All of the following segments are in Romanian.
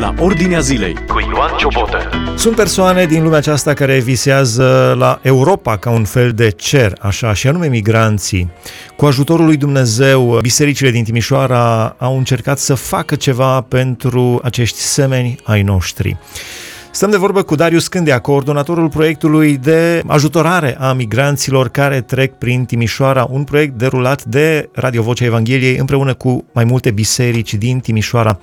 la Ordinea Zilei cu Ioan Ciobotă. Sunt persoane din lumea aceasta care visează la Europa ca un fel de cer, așa, și anume migranții. Cu ajutorul lui Dumnezeu, bisericile din Timișoara au încercat să facă ceva pentru acești semeni ai noștri. Stăm de vorbă cu Darius Scândea, coordonatorul proiectului de ajutorare a migranților care trec prin Timișoara, un proiect derulat de Radio Vocea Evangheliei împreună cu mai multe biserici din Timișoara.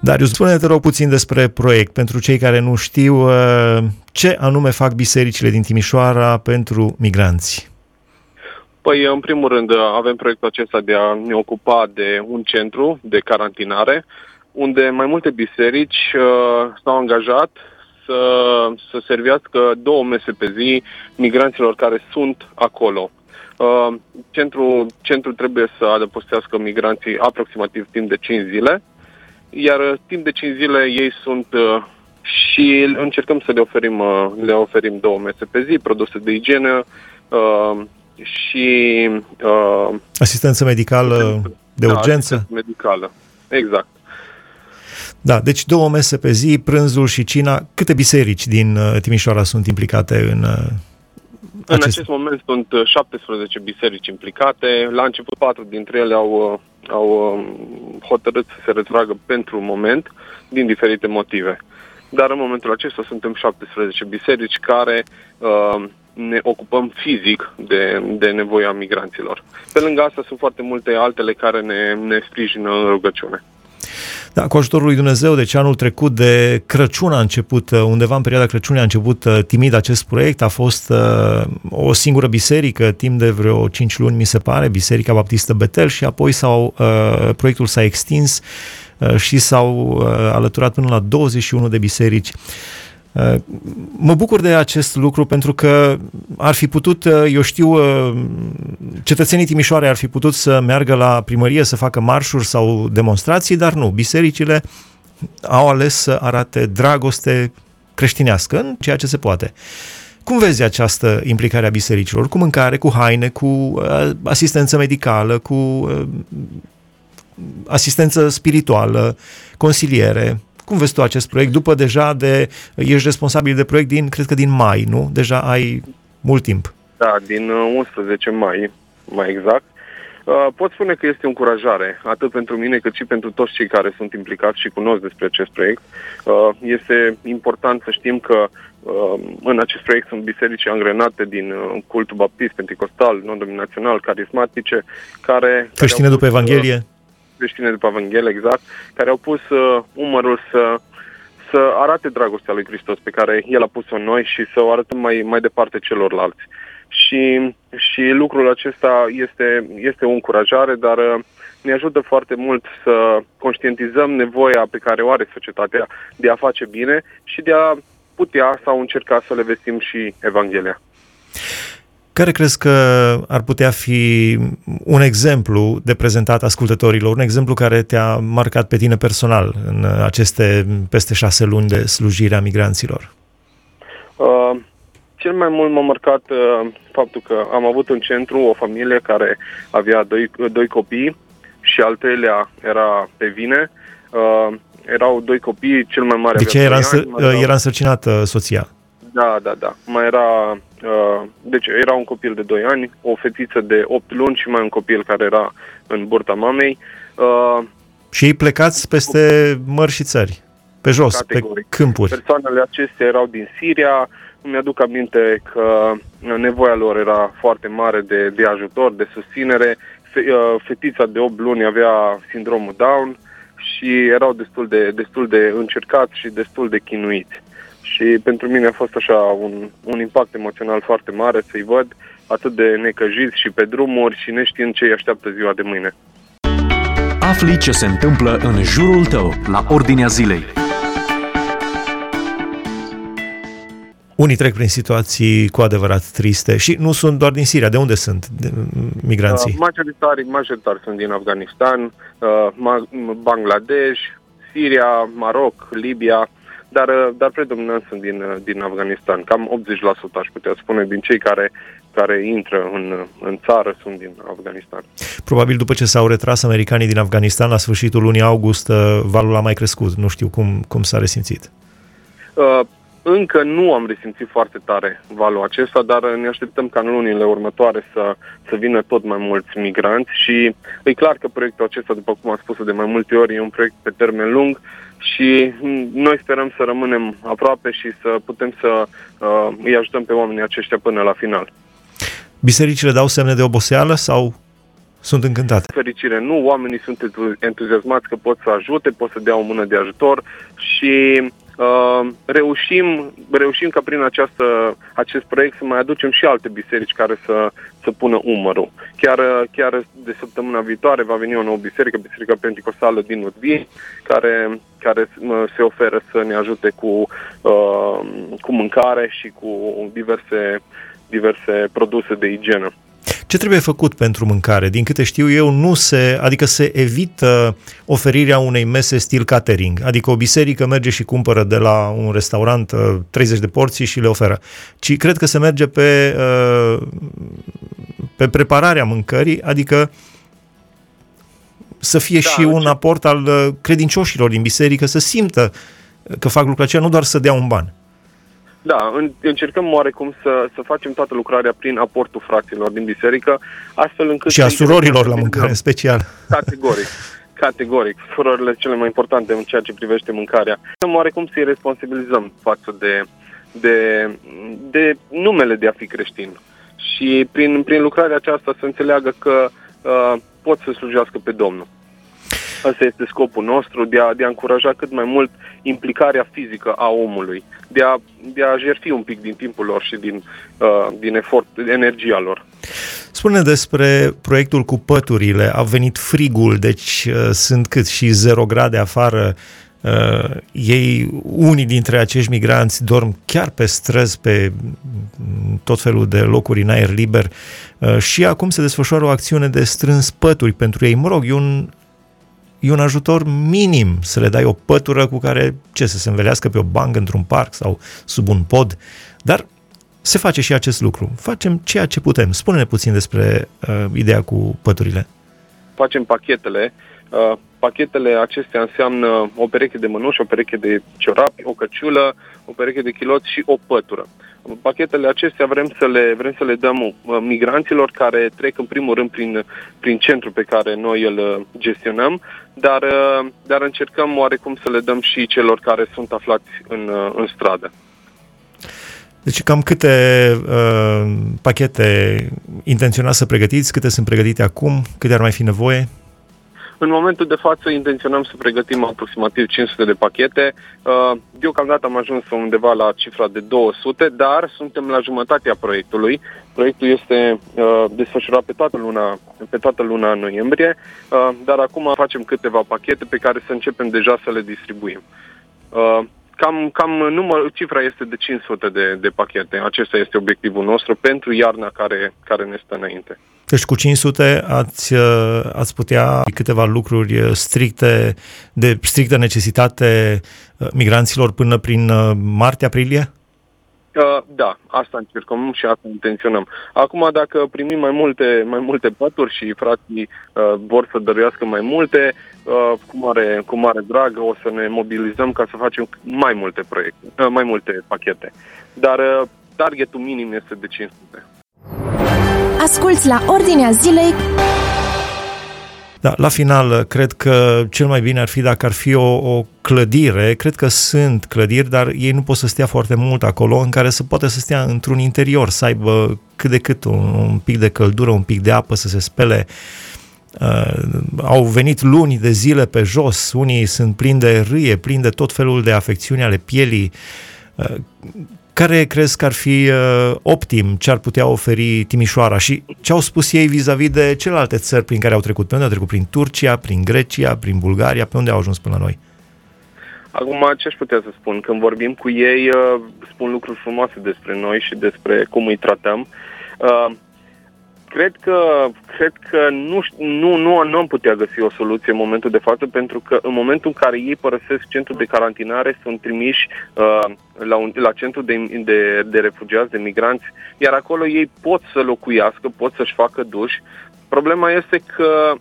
Darius, spune-te rog puțin despre proiect, pentru cei care nu știu uh, ce anume fac bisericile din Timișoara pentru migranți. Păi, în primul rând, avem proiectul acesta de a ne ocupa de un centru de carantinare, unde mai multe biserici uh, s-au angajat să, să servească două mese pe zi migranților care sunt acolo. Uh, centrul, centrul trebuie să adăpostească migranții aproximativ timp de 5 zile, iar uh, timp de 5 zile ei sunt uh, și încercăm să le oferim, uh, le oferim două mese pe zi, produse de igienă uh, și... Uh, asistență medicală de da, urgență? medicală, exact. Da, deci două mese pe zi, prânzul și cina. Câte biserici din uh, Timișoara sunt implicate în uh, în acest moment sunt 17 uh, biserici implicate. La început, patru dintre ele au, au um, hotărât să se retragă pentru un moment, din diferite motive. Dar în momentul acesta suntem 17 biserici care uh, ne ocupăm fizic de, de nevoia migranților. Pe lângă asta sunt foarte multe altele care ne, ne sprijină în rugăciune. Da, cu ajutorul lui Dumnezeu, deci anul trecut de Crăciun a început, uh, undeva în perioada Crăciunii a început uh, timid acest proiect, a fost uh, o singură biserică, timp de vreo 5 luni mi se pare, Biserica Baptistă Betel și apoi s-au, uh, proiectul s-a extins uh, și s-au uh, alăturat până la 21 de biserici. Uh, Uh, mă bucur de acest lucru pentru că ar fi putut, uh, eu știu, uh, cetățenii Timișoare ar fi putut să meargă la primărie să facă marșuri sau demonstrații, dar nu. Bisericile au ales să arate dragoste creștinească în ceea ce se poate. Cum vezi această implicare a bisericilor? Cu mâncare, cu haine, cu asistență medicală, cu asistență spirituală, consiliere? Cum vezi tu acest proiect? După deja de, ești responsabil de proiect din, cred că din mai, nu? Deja ai mult timp. Da, din 11 uh, mai, mai exact. Uh, pot spune că este o încurajare, atât pentru mine cât și pentru toți cei care sunt implicați și cunosc despre acest proiect. Uh, este important să știm că în acest proiect sunt biserici angrenate din cultul baptist, pentecostal, non-dominațional, carismatice, care... Creștine după Evanghelie? Creștine după Evanghelie, exact, care au pus uh, umărul să, să arate dragostea lui Hristos pe care El a pus-o în noi și să o arătăm mai, mai departe celorlalți. Și, și lucrul acesta este, este o încurajare, dar uh, ne ajută foarte mult să conștientizăm nevoia pe care o are societatea de a face bine și de a putea sau încerca să le vestim și Evanghelia. Care crezi că ar putea fi un exemplu de prezentat ascultătorilor, un exemplu care te-a marcat pe tine personal în aceste peste șase luni de slujire a migranților? Uh, cel mai mult m-a marcat uh, faptul că am avut în centru o familie care avea doi, doi copii și al treilea era pe vine. Uh, erau doi copii, cel mai mare Deci era, însă, ani, era însărcinată soția? Da, da, da. Mai era, uh, deci era un copil de 2 ani, o fetiță de 8 luni și mai un copil care era în burta mamei. Uh, și ei plecați peste mări și țări, pe jos, categoric. pe câmpuri. Persoanele acestea erau din Siria, îmi aduc aminte că nevoia lor era foarte mare de, de ajutor, de susținere. Uh, fetița de 8 luni avea sindromul Down și erau destul de, destul de încercați și destul de chinuiți și pentru mine a fost așa un, un impact emoțional foarte mare să-i văd atât de necăjiți și pe drumuri și neștiind ce îi așteaptă ziua de mâine. Afli ce se întâmplă în jurul tău, la ordinea zilei. Unii trec prin situații cu adevărat triste și nu sunt doar din Siria. De unde sunt migranții? Uh, majoritari, majoritari sunt din Afganistan, uh, Bangladesh, Siria, Maroc, Libia dar, uh, dar predominant sunt din, uh, din Afganistan. Cam 80% aș putea spune din cei care, care intră în, în țară sunt din Afganistan. Probabil după ce s-au retras americanii din Afganistan la sfârșitul lunii august, valul a mai crescut. Nu știu cum, cum s-a resimțit. Uh, încă nu am resimțit foarte tare valul acesta, dar ne așteptăm ca în lunile următoare să, să vină tot mai mulți migranți și e clar că proiectul acesta, după cum am spus de mai multe ori, e un proiect pe termen lung și noi sperăm să rămânem aproape și să putem să uh, îi ajutăm pe oamenii aceștia până la final. Bisericile dau semne de oboseală sau sunt încântate? Fericire nu, oamenii sunt entuziasmați că pot să ajute, pot să dea o mână de ajutor și Uh, reușim, reușim ca prin această, acest proiect să mai aducem și alte biserici care să, să pună umărul. Chiar, chiar de săptămâna viitoare va veni o nouă biserică, Biserica Pentecostală din Udvi, care, care se oferă să ne ajute cu, uh, cu mâncare și cu diverse, diverse produse de igienă. Ce trebuie făcut pentru mâncare? Din câte știu eu, nu se, adică se evită oferirea unei mese stil catering, adică o biserică merge și cumpără de la un restaurant 30 uh, de porții și le oferă, ci cred că se merge pe, uh, pe prepararea mâncării, adică să fie da, și un aport al uh, credincioșilor din biserică, să simtă că fac lucrul aceea, nu doar să dea un ban. Da, încercăm oarecum să, să facem toată lucrarea prin aportul fraților din biserică, astfel încât... Și a surorilor la mâncare, în special. Categoric. Categoric. Surorile cele mai importante în ceea ce privește mâncarea. Să oarecum să-i responsabilizăm față de, de, de numele de a fi creștin. Și prin, prin lucrarea aceasta să înțeleagă că uh, pot să slujească pe Domnul. Asta este scopul nostru, de a, de a încuraja cât mai mult implicarea fizică a omului, de a, de a jertfi un pic din timpul lor și din, uh, din efort, energia lor. Spune despre proiectul cu păturile. A venit frigul, deci uh, sunt cât și 0 grade afară. Uh, ei, unii dintre acești migranți dorm chiar pe străzi, pe tot felul de locuri în aer liber uh, și acum se desfășoară o acțiune de strâns pături pentru ei. Mă rog, e un e un ajutor minim să le dai o pătură cu care, ce, să se învelească pe o bancă într-un parc sau sub un pod, dar se face și acest lucru. Facem ceea ce putem. Spune-ne puțin despre uh, ideea cu păturile. Facem pachetele. Uh, pachetele acestea înseamnă o pereche de mănuși, o pereche de ciorapi, o căciulă, o pereche de chiloți și o pătură. Pachetele acestea vrem să le, vrem să le dăm uh, migranților care trec în primul rând prin, prin centru pe care noi îl uh, gestionăm, dar, uh, dar încercăm oarecum să le dăm și celor care sunt aflați în, în stradă. Deci cam câte uh, pachete intenționați să pregătiți, câte sunt pregătite acum, câte ar mai fi nevoie? În momentul de față intenționăm să pregătim aproximativ 500 de pachete. Uh, deocamdată am ajuns undeva la cifra de 200, dar suntem la jumătatea proiectului. Proiectul este uh, desfășurat pe toată luna, pe toată luna noiembrie, uh, dar acum facem câteva pachete pe care să începem deja să le distribuim. Cam, cam număr, cifra este de 500 de, de pachete. Acesta este obiectivul nostru pentru iarna care, care ne stă înainte. Deci cu 500 ați, uh, ați putea câteva lucruri uh, stricte, de strictă necesitate uh, migranților până prin martie-aprilie? Uh, da, asta încercăm și asta intenționăm. Acum, dacă primim mai multe, mai multe pături și frații uh, vor să dăruiască mai multe, uh, cu, mare, cu mare drag o să ne mobilizăm ca să facem mai multe proiecte, uh, mai multe pachete. Dar uh, targetul minim este de 500. Asculți la Ordinea Zilei da, la final, cred că cel mai bine ar fi dacă ar fi o, o clădire, cred că sunt clădiri, dar ei nu pot să stea foarte mult acolo, în care să poate să stea într-un interior, să aibă cât de cât un, un pic de căldură, un pic de apă, să se spele. Uh, au venit luni de zile pe jos, unii sunt plini de râie, plini de tot felul de afecțiuni ale pielii. Uh, care crezi că ar fi uh, optim ce ar putea oferi Timișoara și ce au spus ei vis-a-vis de celelalte țări prin care au trecut? Pe unde au trecut? Prin Turcia, prin Grecia, prin Bulgaria? Pe unde au ajuns până la noi? Acum, ce aș putea să spun? Când vorbim cu ei, uh, spun lucruri frumoase despre noi și despre cum îi tratăm. Uh, Cred că, cred că nu, nu, nu, nu am putea găsi o soluție în momentul de față, pentru că în momentul în care ei părăsesc centrul de carantinare, sunt trimiși uh, la, un, la centru de, de, de refugiați, de migranți, iar acolo ei pot să locuiască, pot să-și facă duș. Problema este că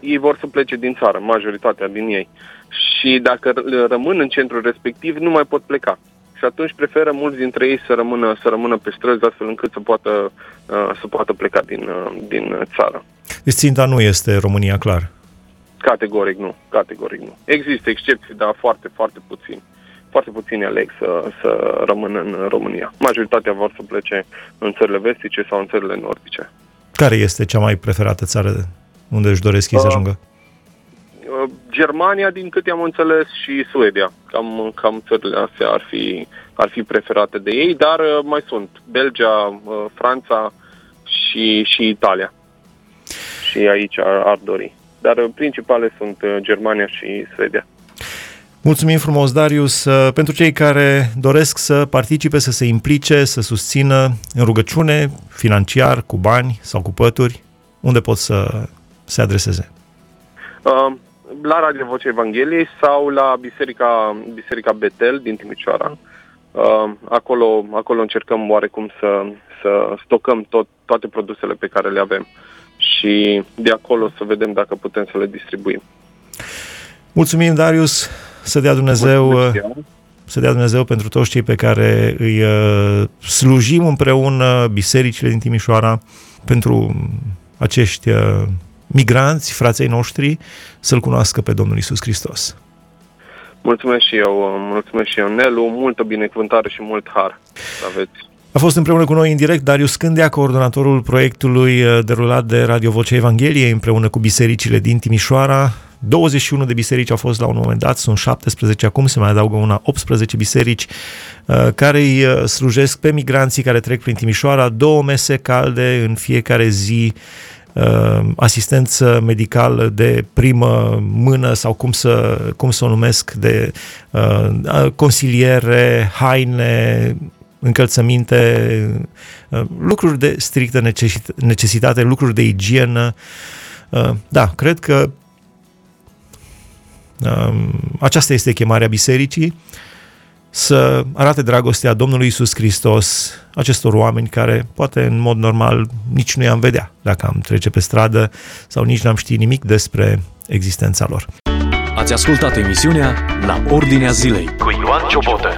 ei vor să plece din țară, majoritatea din ei. Și dacă rămân în centrul respectiv, nu mai pot pleca și atunci preferă mulți dintre ei să rămână, să rămână pe străzi astfel încât să poată, uh, să poată pleca din, uh, din țară. Deci ținta nu este România, clar? Categoric nu, categoric nu. Există excepții, dar foarte, foarte puțini. Foarte puțini aleg să, să rămână în România. Majoritatea vor să plece în țările vestice sau în țările nordice. Care este cea mai preferată țară unde își doresc ei să uh, ajungă? Uh, Germania, din câte am înțeles, și Suedia. Cam, cam țările astea ar fi, ar fi preferate de ei, dar uh, mai sunt Belgia, uh, Franța și, și Italia. Și aici ar, ar dori. Dar principale sunt Germania și Suedia. Mulțumim frumos, Darius. Pentru cei care doresc să participe, să se implice, să susțină în rugăciune, financiar, cu bani sau cu pături, unde pot să se adreseze? Uh, la Radio Vocea Evangheliei sau la Biserica, Biserica Betel din Timișoara. Uh, acolo, acolo încercăm oarecum să, să stocăm tot, toate produsele pe care le avem și de acolo să vedem dacă putem să le distribuim. Mulțumim, Darius, să dea Dumnezeu, să dea Dumnezeu pentru toți cei pe care îi uh, slujim împreună, bisericile din Timișoara, pentru acești uh, migranți, frații noștri, să-L cunoască pe Domnul Isus Hristos. Mulțumesc și eu, mulțumesc și eu, Nelu, multă binecuvântare și mult har aveți. A fost împreună cu noi în direct Darius Scândea, coordonatorul proiectului uh, derulat de Radio Vocea Evangheliei împreună cu bisericile din Timișoara. 21 de biserici au fost la un moment dat, sunt 17 acum, se mai adaugă una 18 biserici uh, care îi uh, slujesc pe migranții care trec prin Timișoara, două mese calde în fiecare zi uh, asistență medicală de primă mână sau cum să, cum să o numesc, de uh, consiliere, haine, încălțăminte, uh, lucruri de strictă necesitate, lucruri de igienă. Uh, da, cred că uh, aceasta este chemarea bisericii să arate dragostea Domnului Isus Hristos acestor oameni care poate în mod normal nici nu i-am vedea dacă am trece pe stradă sau nici n-am ști nimic despre existența lor. Ați ascultat emisiunea La Ordinea Zilei cu Ioan Ciobotă.